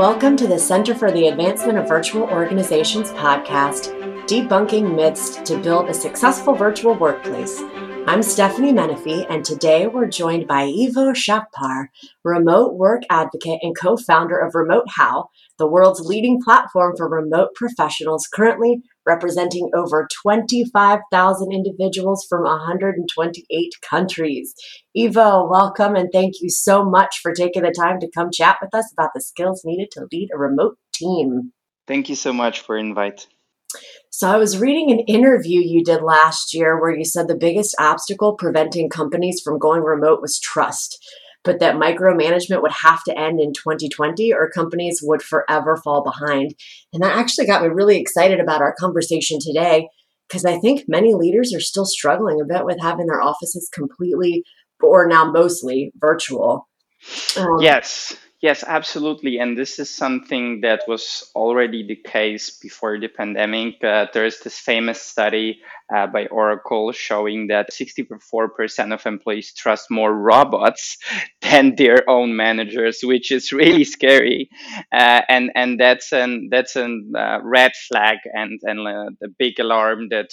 Welcome to the Center for the Advancement of Virtual Organizations podcast, debunking myths to build a successful virtual workplace. I'm Stephanie Menefee, and today we're joined by Iwo Szapar, remote work advocate and co founder of Remote How, the world's leading platform for remote professionals, currently representing over 25,000 individuals from 128 countries. Iwo, welcome and thank you so much for taking the time to come chat with us about the skills needed to lead a remote team. Thank you so much for invite. So I was reading an interview you did last year where you said the biggest obstacle preventing companies from going remote was trust but that micromanagement would have to end in 2020 or companies would forever fall behind. And that actually got me really excited about our conversation today because I think many leaders are still struggling a bit with having their offices completely or now mostly virtual. Um, yes, Yes, absolutely. And this is something that was already the case before the pandemic. Uh, there's this famous study uh, by Oracle showing that 64% of employees trust more robots than their own managers, which is really scary. Uh, and and that's an that's a uh, red flag and and uh, the big alarm that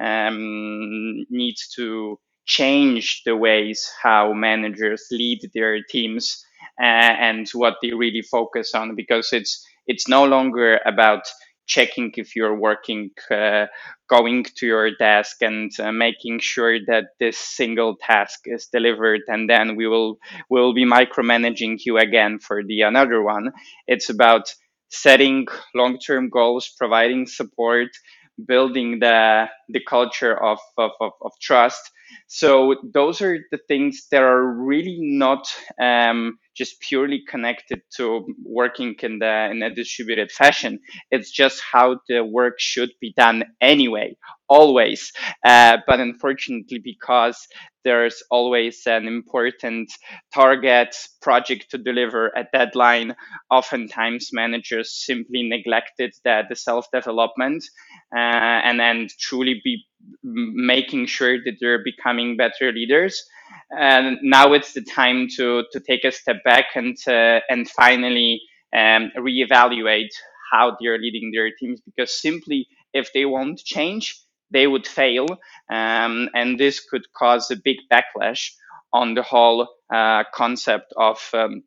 um, needs to change the ways how managers lead their teams uh, and what they really focus on because it's it's no longer about checking if you're working, uh, going to your desk and uh, making sure that this single task is delivered, and then we will will be micromanaging you again for the another one. It's about setting long-term goals, providing support, building the the culture of, of, of, of trust. So those are the things that are really not um, just purely connected to working in the in a distributed fashion. It's just how the work should be done anyway, always. Uh, but unfortunately, because there's always an important target project to deliver a deadline, oftentimes managers simply neglected the, the self development uh, and and truly be making sure that they're becoming better leaders. And now it's the time to to take a step back and uh, and finally um, reevaluate how they're leading their teams because simply if they won't change, they would fail, um, and this could cause a big backlash on the whole uh, concept of um,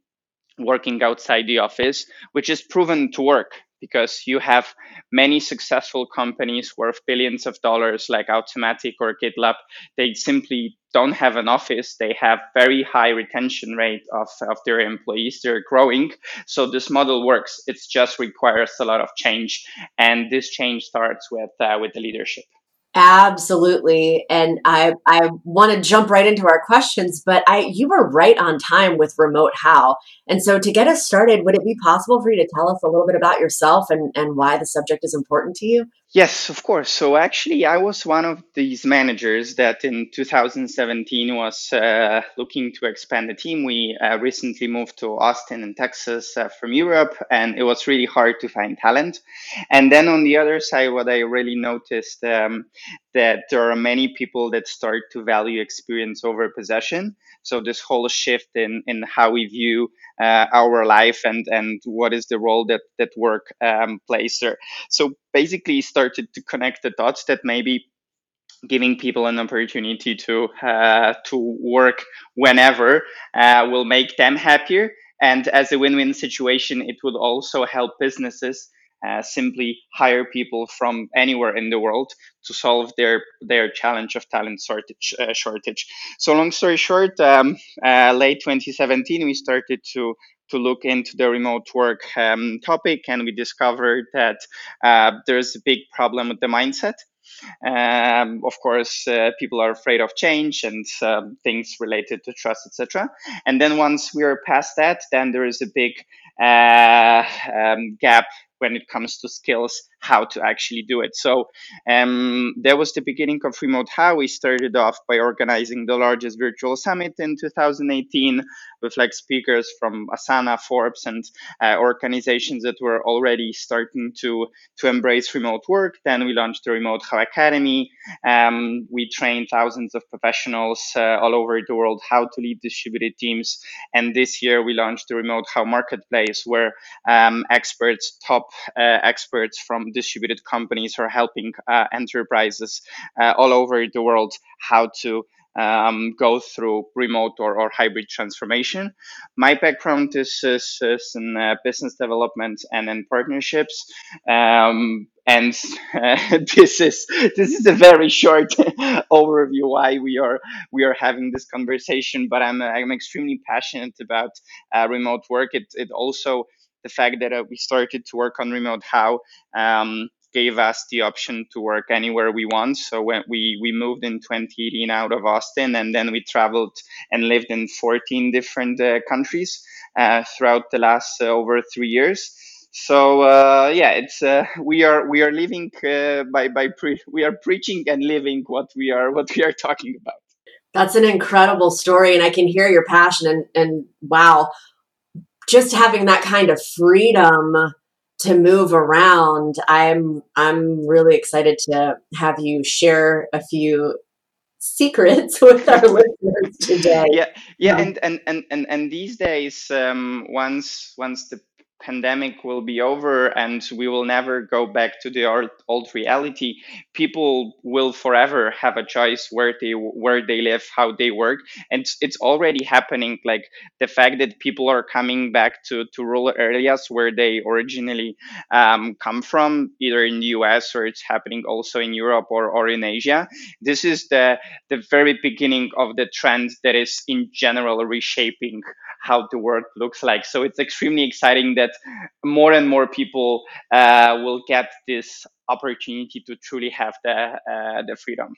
working outside the office, which is proven to work because you have many successful companies worth billions of dollars like Automattic or GitLab. They simply don't have an office. They have very high retention rate of, of their employees. They're growing. So this model works. It just requires a lot of change. And this change starts with, uh, with the leadership. Absolutely. And I I want to jump right into our questions, but I you were right on time with remote how. And so to get us started, would it be possible for you to tell us a little bit about yourself and, and why the subject is important to you? Yes, of course. So actually, I was one of these managers that in 2017 was uh, looking to expand the team. We uh, recently moved to Austin in Texas uh, from Europe, and it was really hard to find talent. And then on the other side, what I really noticed um, that there are many people that start to value experience over possession. So this whole shift in in how we view uh, our life and and what is the role that that work um, plays there. So basically, started to connect the dots that maybe giving people an opportunity to uh, to work whenever uh, will make them happier. And as a win-win situation, it would also help businesses uh, simply hire people from anywhere in the world to solve their their challenge of talent shortage. Uh, shortage. So long story short, um, uh, late 2017, we started to to look into the remote work um, topic, and we discovered that uh, there's a big problem with the mindset. Um, of course, uh, people are afraid of change and um, things related to trust, etc. And then once we are past that, then there is a big uh, um, gap when it comes to skills, how to actually do it. So um, that was the beginning of Remote How. We started off by organizing the largest virtual summit in 2018 with like speakers from Asana, Forbes, and uh, organizations that were already starting to to embrace remote work. Then we launched the Remote How Academy. Um, we trained thousands of professionals uh, all over the world how to lead distributed teams. And this year we launched the Remote How Marketplace, where um, experts, top uh, experts from distributed companies, are helping uh, enterprises uh, all over the world how to um, go through remote or, or hybrid transformation. My background is, is, is in uh, business development and in partnerships. Um, and uh, this is this is a very short overview why we are we are having this conversation. But I'm I'm extremely passionate about uh, remote work. It it also the fact that uh, we started to work on remote how um, gave us the option to work anywhere we want. So when we, we moved in 2018 out of Austin and then we traveled and lived in 14 different uh, countries uh, throughout the last uh, over three years. So uh, yeah, it's uh, we are we are living by by pre- we are preaching and living what we are what we are talking about. That's an incredible story, and I can hear your passion and and wow, just having that kind of freedom to move around, I'm I'm really excited to have you share a few secrets with our listeners today. Yeah, yeah, um, and, and and and and these days, um, once once the pandemic will be over and we will never go back to the old, old reality people will forever have a choice where they where they live how they work. And it's already happening like the fact that people are coming back to to rural areas where they originally um, come from either in the us or it's happening also in europe or, or in asia. This is the the very beginning of the trend that is in general reshaping how the work looks like so it's extremely exciting that more and more people uh, will get this opportunity to truly have the uh, the freedom.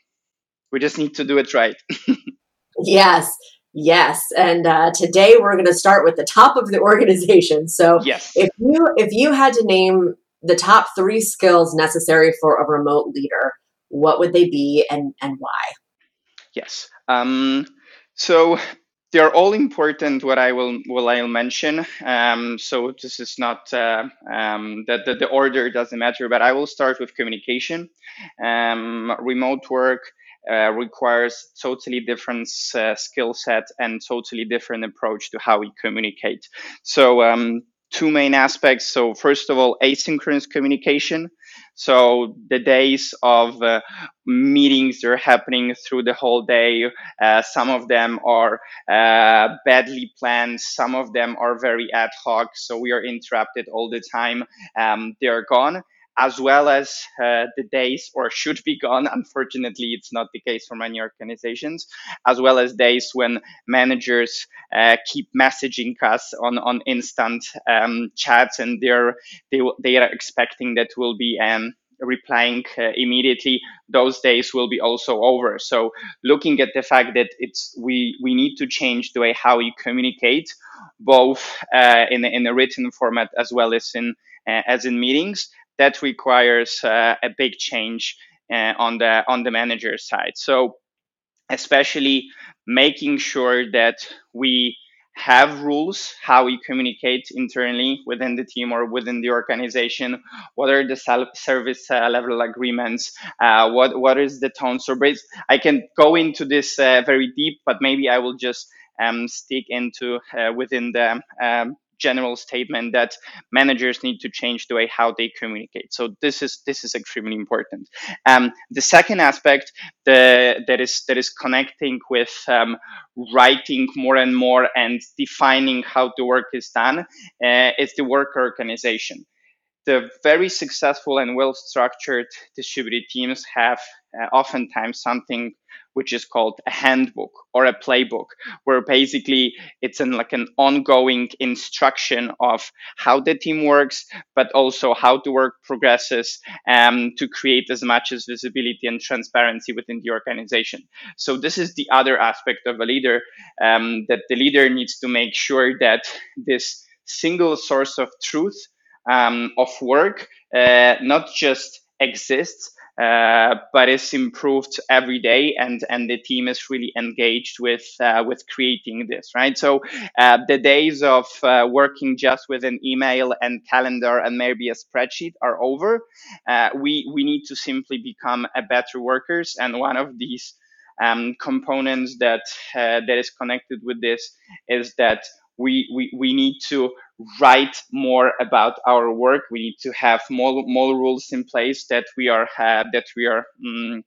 We just need to do it right. yes, yes. And uh, today we're going to start with the top of the organization. So, yes. if you if you had to name the top three skills necessary for a remote leader, what would they be, and and why? Yes. Um, so they're all important. What I will will I'll mention. Um, so this is not uh, um, that the, the, order doesn't matter, but I will start with communication. Um, remote work uh, requires totally different uh, skill set and totally different approach to how we communicate. So um, two main aspects. So first of all, asynchronous communication. So the days of uh, meetings are happening through the whole day. Uh, some of them are uh, badly planned. Some of them are very ad hoc. So we are interrupted all the time. Um, they are gone as well as uh, the days or should be gone. Unfortunately, it's not the case for many organizations, as well as days when managers uh, keep messaging us on, on instant um, chats and they're, they, they are expecting that we'll be um, replying uh, immediately those days will be also over so looking at the fact that it's we we need to change the way how we communicate both uh, in in a written format as well as in uh, as in meetings that requires uh, a big change uh, on the on the manager side. So especially making sure that we have rules how we communicate internally within the team or within the organization. What are the service uh, level agreements? Uh, what what is the tone? So i can go into this uh, very deep but maybe i will just um, stick into uh, within the um, general statement that managers need to change the way how they communicate. So this is this is extremely important. Um, the second aspect the, that is that is connecting with um, writing more and more and defining how the work is done uh, is the work organization the very successful and well structured distributed teams have uh, oftentimes something which is called a handbook or a playbook where basically it's an, like an ongoing instruction of how the team works but also how the work progresses um, to create as much as visibility and transparency within the organization. So this is the other aspect of a leader um, that the leader needs to make sure that this single source of truth um, of work uh, not just exists uh, but it's improved every day and and the team is really engaged with uh, with creating this right? So uh, the days of uh, working just with an email and calendar and maybe a spreadsheet are over. Uh, we we need to simply become a better workers and one of these um, components that that is connected with this is that we, we, we need to write more about our work. We need to have more, more rules in place that we are uh, that we are um,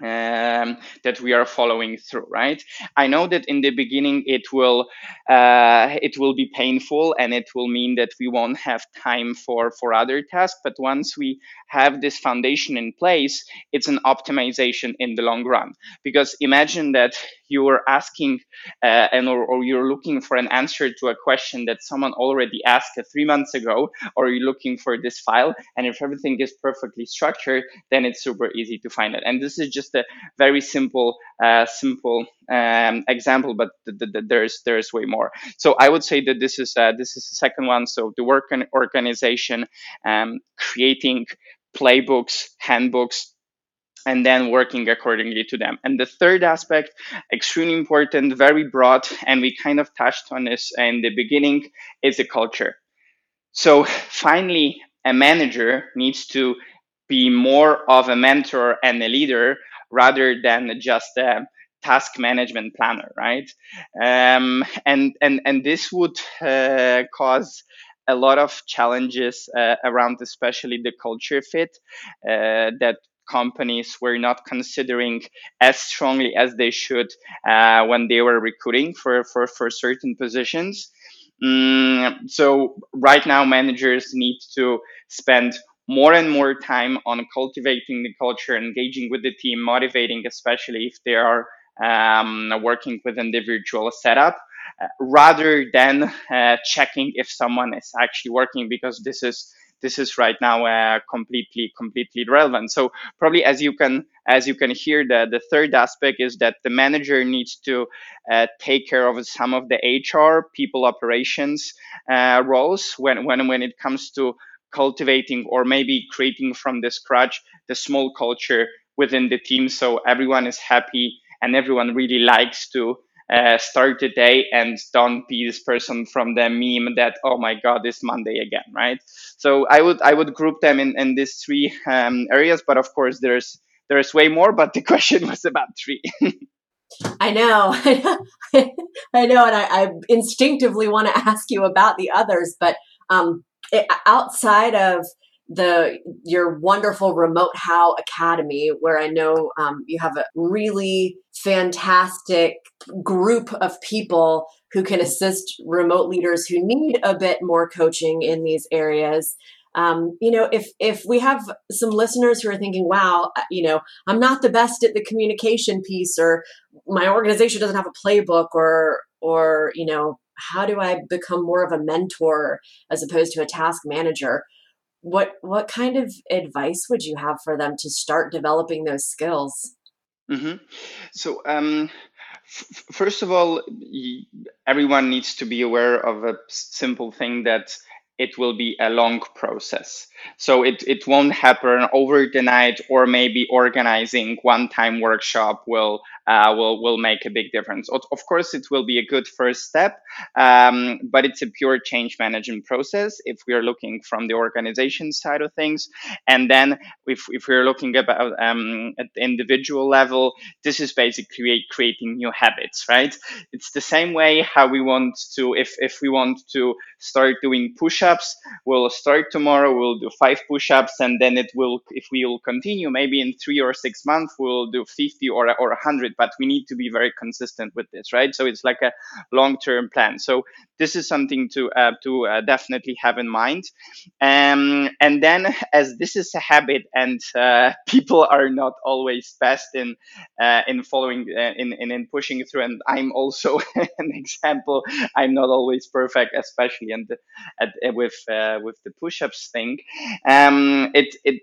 um, that we are following through right i know that in the beginning it will uh, it will be painful and it will mean that we won't have time for for other tasks but once we have this foundation in place it's an optimization in the long run because imagine that you are asking uh, and or, or, you're looking for an answer to a question that someone already asked three months ago or you're looking for this file and if everything is perfectly structured then it's super easy to find it and this is just a very simple uh, simple um, example, but th- th- there's there's way more. So I would say that this is uh, this is the second one. So the work organization, um, creating playbooks, handbooks, and then working accordingly to them. And the third aspect, extremely important, very broad, and we kind of touched on this in the beginning, is the culture. So finally, a manager needs to be more of a mentor and a leader rather than just a task management planner, right? Um, and and and this would uh, cause a lot of challenges uh, around, especially the culture fit uh, that companies were not considering as strongly as they should uh, when they were recruiting for for for certain positions. Mm, so right now, managers need to spend more and more time on cultivating the culture, engaging with the team, motivating, especially if they are um, working with individual setup, uh, rather than uh, checking if someone is actually working, because this is this is right now uh, completely completely relevant. So probably as you can as you can hear, the the third aspect is that the manager needs to uh, take care of some of the HR people operations uh, roles when when when it comes to cultivating or maybe creating from the scratch the small culture within the team so everyone is happy and everyone really likes to uh, start the day and don't be this person from the meme that oh my god it's monday again right? So i would i would group them in in these three um, areas but of course there's there's way more but the question was about three. I know, I know, and I, I instinctively want to ask you about the others, but um, it, outside of the your wonderful remote how academy where i know um, you have a really fantastic group of people who can assist remote leaders who need a bit more coaching in these areas um, you know if if we have some listeners who are thinking wow uh, you know i'm not the best at the communication piece or my organization doesn't have a playbook or or you know how do I become more of a mentor as opposed to a task manager? What what kind of advice would you have for them to start developing those skills? Mm-hmm. So, um, f- first of all, everyone needs to be aware of a simple thing that it will be a long process. So it, it won't happen over the night or maybe organizing one time workshop will uh, will will make a big difference. Of course, it will be a good first step, um, but it's a pure change management process if we are looking from the organization side of things. And then if, if we're looking about um, at the individual level, this is basically creating new habits, right? It's the same way how we want to if if we want to start doing push-ups, we'll start tomorrow. We'll do five push-ups, and then it will if we will continue maybe in three or six months we'll do 50 or or 100 but we need to be very consistent with this, right? So it's like a long-term plan. So this is something to uh, to uh, definitely have in mind. Um, and then, as this is a habit, and uh, people are not always best in uh, in following uh, in, in in pushing through, and I'm also an example. I'm not always perfect, especially at, with uh, with the push-ups thing. Um, it it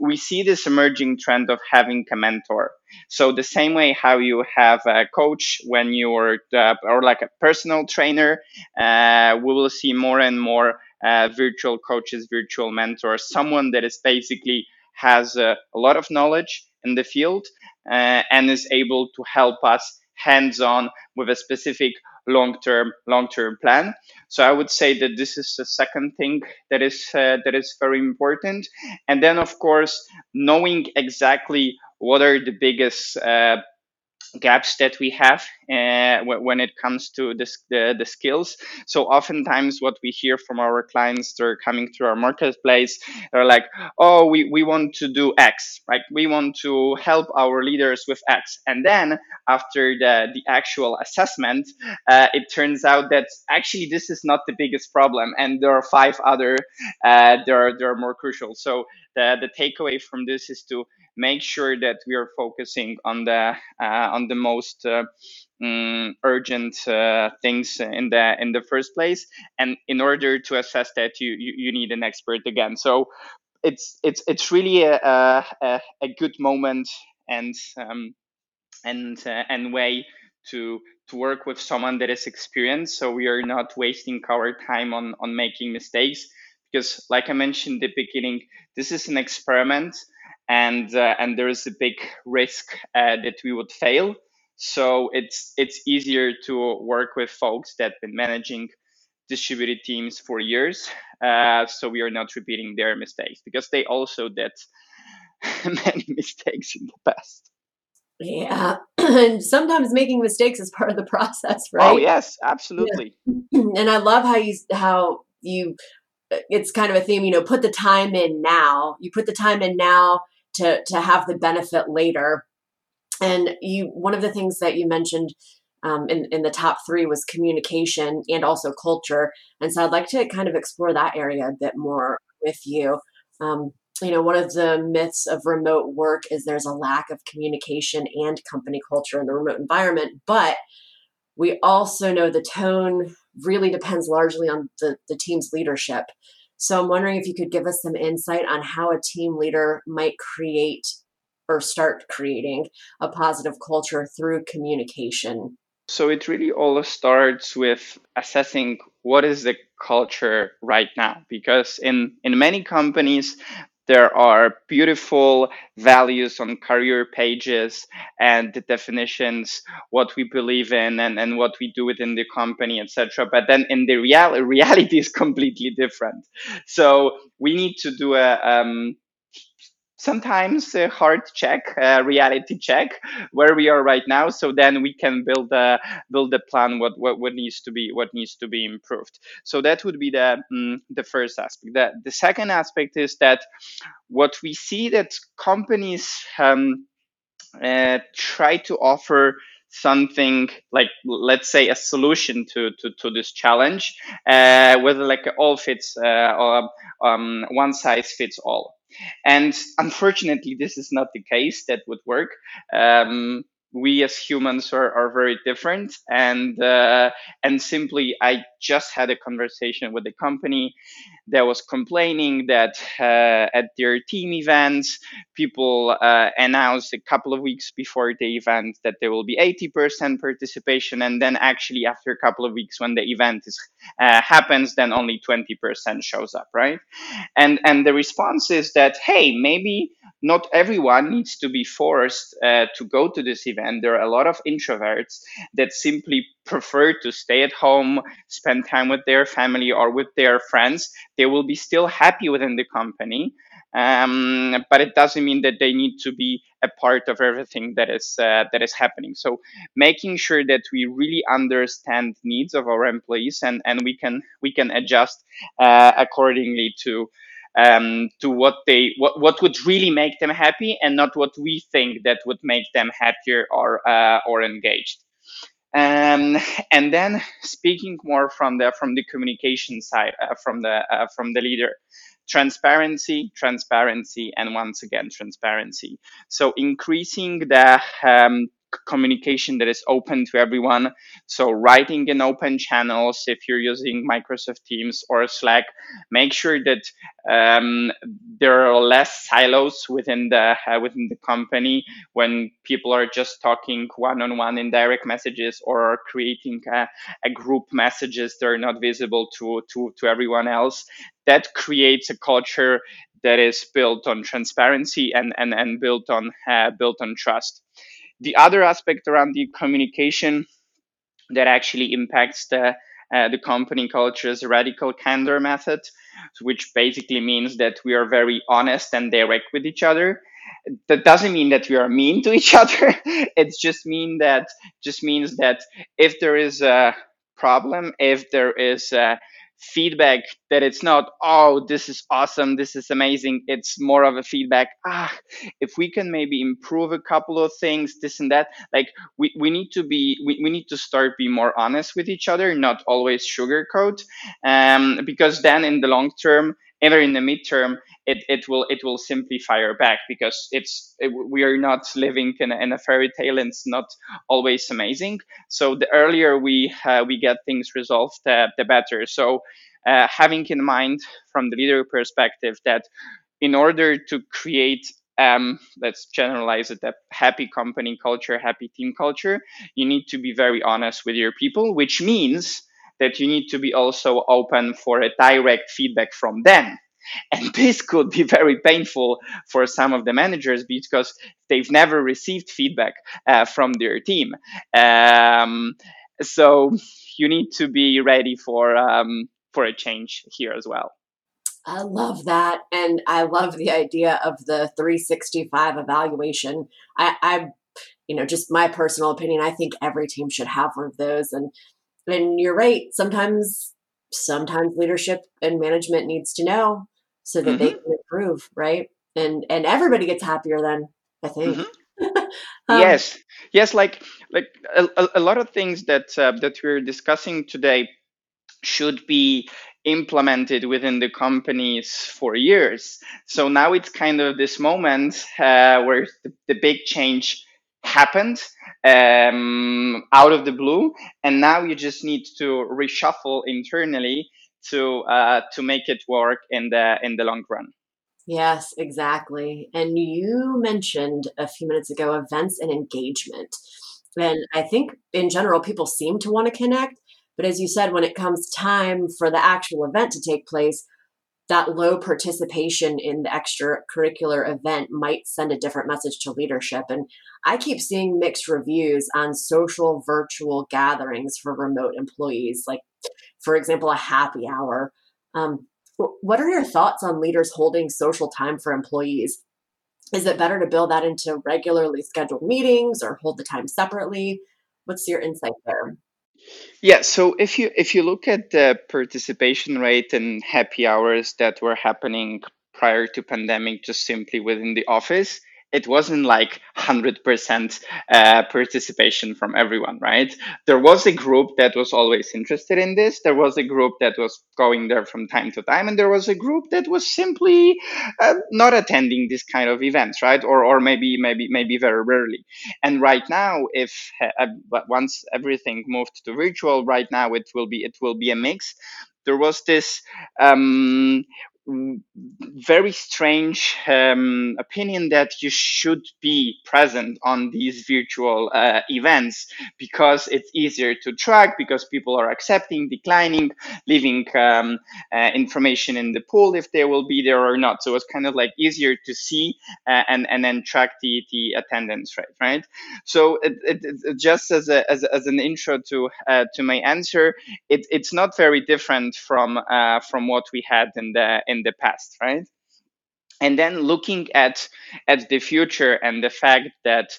we see this emerging trend of having a mentor. So the same way how you have a coach when you're uh, or like a personal trainer, uh, we will see more and more uh, virtual coaches, virtual mentors, someone that is basically has a, a lot of knowledge in the field uh, and is able to help us hands on with a specific long term long term plan. So i would say that this is the second thing that is uh, that is very important. And then of course knowing exactly what are the biggest uh, gaps that we have uh, when it comes to this, the, the skills. So oftentimes what we hear from our clients, they're coming through our marketplace, they're like, oh, we, we want to do X, right? We want to help our leaders with X. And then after the, the actual assessment, uh, it turns out that actually this is not the biggest problem. And there are five other, uh, there, are, there are more crucial. So the, takeaway from this is to make sure that we are focusing on the uh, on the most uh, um, urgent uh, things in the in the first place. And in order to assess that you you, you need an expert again. So it's it's it's really a a, a good moment and um, and uh, and way to to work with someone that is experienced. So we are not wasting our time on on making mistakes because like i mentioned in the beginning this is an experiment and uh, and there is a big risk uh, that we would fail. So it's it's easier to work with folks that have been managing distributed teams for years, uh, so we are not repeating their mistakes because they also did many mistakes in the past. Yeah, and sometimes making mistakes is part of the process, oh, right? Oh yes, absolutely. Yeah. And I love how you how you it's kind of a theme, you know, put the time in now. You put the time in now to to have the benefit later. And you, one of the things that you mentioned um, in in the top three was communication and also culture. And so I'd like to kind of explore that area a bit more with you. Um, you know, one of the myths of remote work is there's a lack of communication and company culture in the remote environment, but we also know the tone really depends largely on the, the team's leadership. So I'm wondering if you could give us some insight on how a team leader might create or start creating a positive culture through communication. So it really all starts with assessing what is the culture right now because in in many companies there are beautiful values on career pages and the definitions, what we believe in and, and what we do within the company, etc. But then in the real, reality is completely different. So we need to do a, um, sometimes a hard check, a reality check, where we are right now. So then we can build a build a plan what, what, what needs to be what needs to be improved. So that would be the um, the first aspect. The, the second aspect is that what we see that companies um, uh, try to offer something like let's say a solution to to, to this challenge uh, whether like all fits uh, or um, one size fits all and unfortunately, this is not the case that would work. Um, we as humans are, are very different and uh, and simply i just had a conversation with a company that was complaining that uh, at their team events people uh, announced a couple of weeks before the event that there will be 80% participation and then actually after a couple of weeks when the event is uh, happens then only 20% shows up right and and the response is that hey maybe not everyone needs to be forced uh, to go to this event. And there are a lot of introverts that simply prefer to stay at home, spend time with their family or with their friends. They will be still happy within the company. Um, but it doesn't mean that they need to be a part of everything that is uh, that is happening. So making sure that we really understand needs of our employees and, and we can we can adjust uh, accordingly to um, to what they what, what would really make them happy and not what we think that would make them happier or uh, or engaged. Um, and then speaking more from the from the communication side uh, from the uh, from the leader transparency transparency and once again transparency. So increasing the um, communication that is open to everyone. So writing in open channels, if you're using Microsoft Teams or Slack, make sure that um, there are less silos within the uh, within the company when people are just talking one on one in direct messages or creating a, a group messages that are not visible to, to to everyone else. That creates a culture that is built on transparency and and, and built on uh, built on trust. The other aspect around the communication that actually impacts the uh, the company culture is radical candor method, which basically means that we are very honest and direct with each other. That doesn't mean that we are mean to each other. it just mean that just means that if there is a problem, if there is a feedback that it's not oh this is awesome this is amazing. It's more of a feedback ah if we can maybe improve a couple of things this and that. Like we, we need to be we, we need to start be more honest with each other not always sugarcoat um, because then in the long term either in the midterm it, it will it will simply fire back because it's it, we are not living in a, in a, fairy tale and it's not always amazing. So the earlier we uh, we get things resolved uh, the better. So uh, having in mind from the leader perspective that in order to create um, let's generalize it a happy company culture happy team culture you need to be very honest with your people which means that you need to be also open for a direct feedback from them and this could be very painful for some of the managers because they've never received feedback uh, from their team um, so you need to be ready for um, for a change here as well I love that. And I love the idea of the 365 evaluation. I, I, you know, just my personal opinion, I think every team should have one of those. And and you're right. Sometimes, sometimes leadership and management needs to know so that mm-hmm. they can improve, right? And and everybody gets happier then. I think. Mm-hmm. um, yes, yes. Like like a, a lot of things that uh, that we're discussing today should be implemented within the companies for years. So now it's kind of this moment uh, where the, the, big change happened um, out of the blue, and now you just need to reshuffle internally to uh, to make it work in the in the long run. Yes, exactly. And you mentioned a few minutes ago events and engagement. And I think in general, people seem to want to connect. But as you said, when it comes time for the actual event to take place, that low participation in the extracurricular event might send a different message to leadership. And I keep seeing mixed reviews on social virtual gatherings for remote employees, like, for example, a happy hour. Um, what are your thoughts on leaders holding social time for employees? Is it better to build that into regularly scheduled meetings or hold the time separately? What's your insight there? Yeah, so if you if you look at the participation rate and happy hours that were happening prior to pandemic just simply within the office, it wasn't like 100% uh, participation from everyone, right? There was a group that was always interested in this. There was a group that was going there from time to time, and there was a group that was simply uh, not attending this kind of events, right? Or, or maybe, maybe, maybe very rarely. And right now, if uh, once everything moved to virtual, right now it will be it will be a mix there was this um, very strange um, opinion that you should be present on these virtual uh, events because it's easier to track because people are accepting declining leaving um, uh, information in the pool if they will be there or not. So it's kind of like easier to see uh, and and then track the, the attendance rate right? So it, it, it just as, a, as, as an intro to uh, to my answer it, it's not very different from uh, from what we had in the in in the past, right? And then looking at at the future and the fact that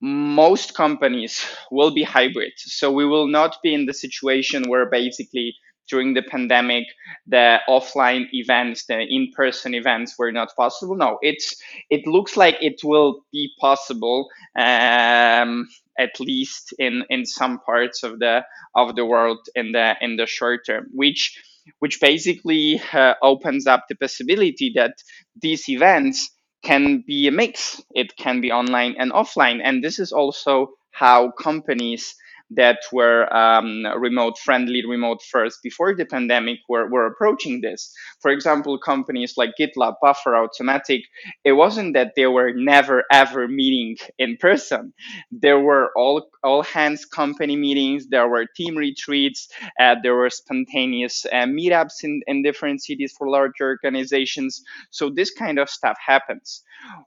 most companies will be hybrid. So we will not be in the situation where basically during the pandemic the offline events the in-person events were not possible no it's it looks like it will be possible um, at least in in some parts of the of the world in the in the short term which which basically uh, opens up the possibility that these events can be a mix. It can be online and offline. And this is also how companies that were um, remote friendly, remote first before the pandemic were, were approaching this. For example, companies like GitLab, Buffer, Automattic, it wasn't that they were never ever meeting in person. There were all, all hands company meetings, there were team retreats, uh, there were spontaneous uh, meetups in, in different cities for larger organizations. So this kind of stuff happens.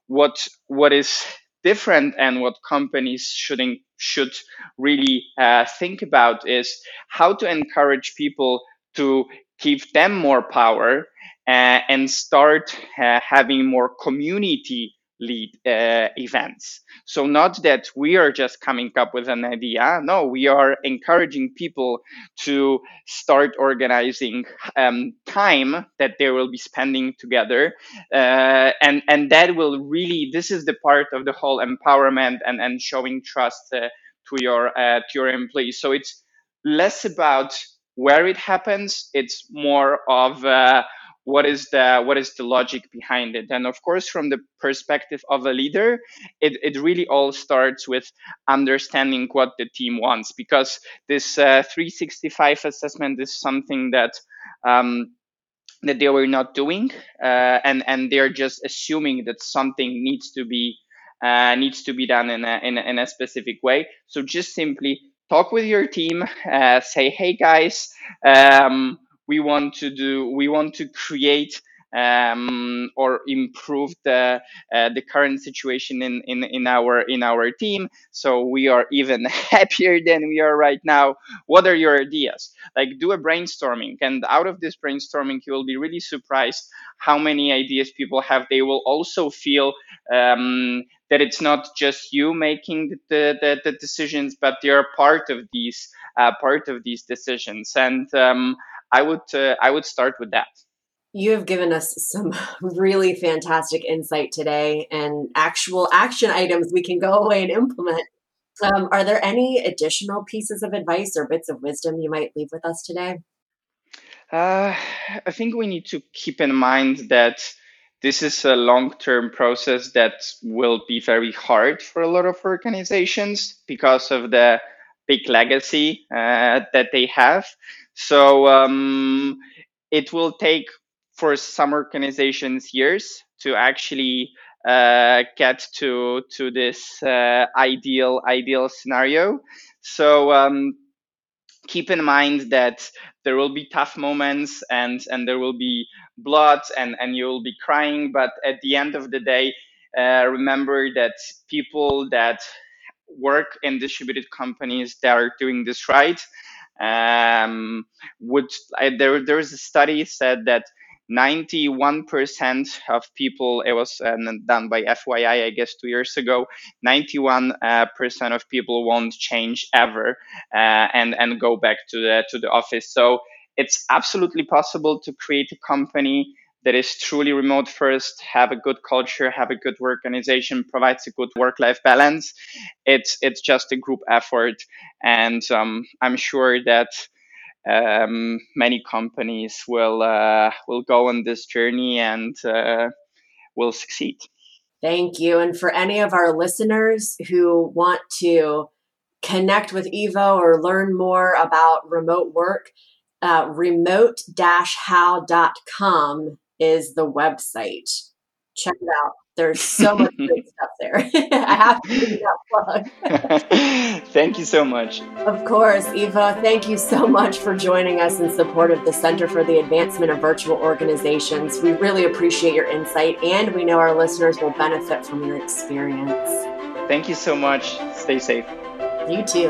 What, what is different and what companies shouldn't should really uh, think about is how to encourage people to give them more power uh, and start uh, having more community lead uh, events. So not that we are just coming up with an idea. No, we are encouraging people to start organizing um, time that they will be spending together, uh, and and that will really. This is the part of the whole empowerment and and showing trust uh, to your uh, to your employees. So it's less about where it happens. It's more of uh, what is the what is the logic behind it? And of course from the perspective of a leader it, it really all starts with understanding what the team wants because this uh, 365 assessment is something that um, that they were not doing uh, and and they're just assuming that something needs to be uh, needs to be done in a, in a, in a specific way. So just simply talk with your team uh, say hey guys um, we want to do we want to create um, or improve the uh, the current situation in, in in our in our team. So we are even happier than we are right now. What are your ideas? Like do a brainstorming and out of this brainstorming you will be really surprised how many ideas people have. They will also feel um, that it's not just you making the, the, the decisions but they're part of these uh, part of these decisions. And um, I would uh, I would start with that. You have given us some really fantastic insight today and actual action items we can go away and implement. Um, are there any additional pieces of advice or bits of wisdom you might leave with us today? Uh, I think we need to keep in mind that this is a long term process that will be very hard for a lot of organizations because of the big legacy uh, that they have. So um, it will take for some organizations years to actually uh, get to to this uh, ideal ideal scenario. So um, keep in mind that there will be tough moments and and there will be blood and and you will be crying. But at the end of the day, uh, remember that people that work in distributed companies that are doing this right um, would I, there there was a study said that 91% of people it was uh, done by FYI I guess two years ago 91% uh, of people won't change ever uh, and and go back to the to the office. So it's absolutely possible to create a company that is truly remote first, have a good culture, have a good organization, provides a good work-life balance. It's it's just a group effort, and um, I'm sure that um, many companies will uh, will go on this journey and uh, will succeed. Thank you. And for any of our listeners who want to connect with Evo or learn more about remote work, uh, remote-how.com is the website. Check it out. There's so much great stuff there. I have to give that plug. thank you so much. Of course, Eva, thank you so much for joining us in support of the Center for the Advancement of Virtual Organizations. We really appreciate your insight, and we know our listeners will benefit from your experience. Thank you so much. Stay safe. You too.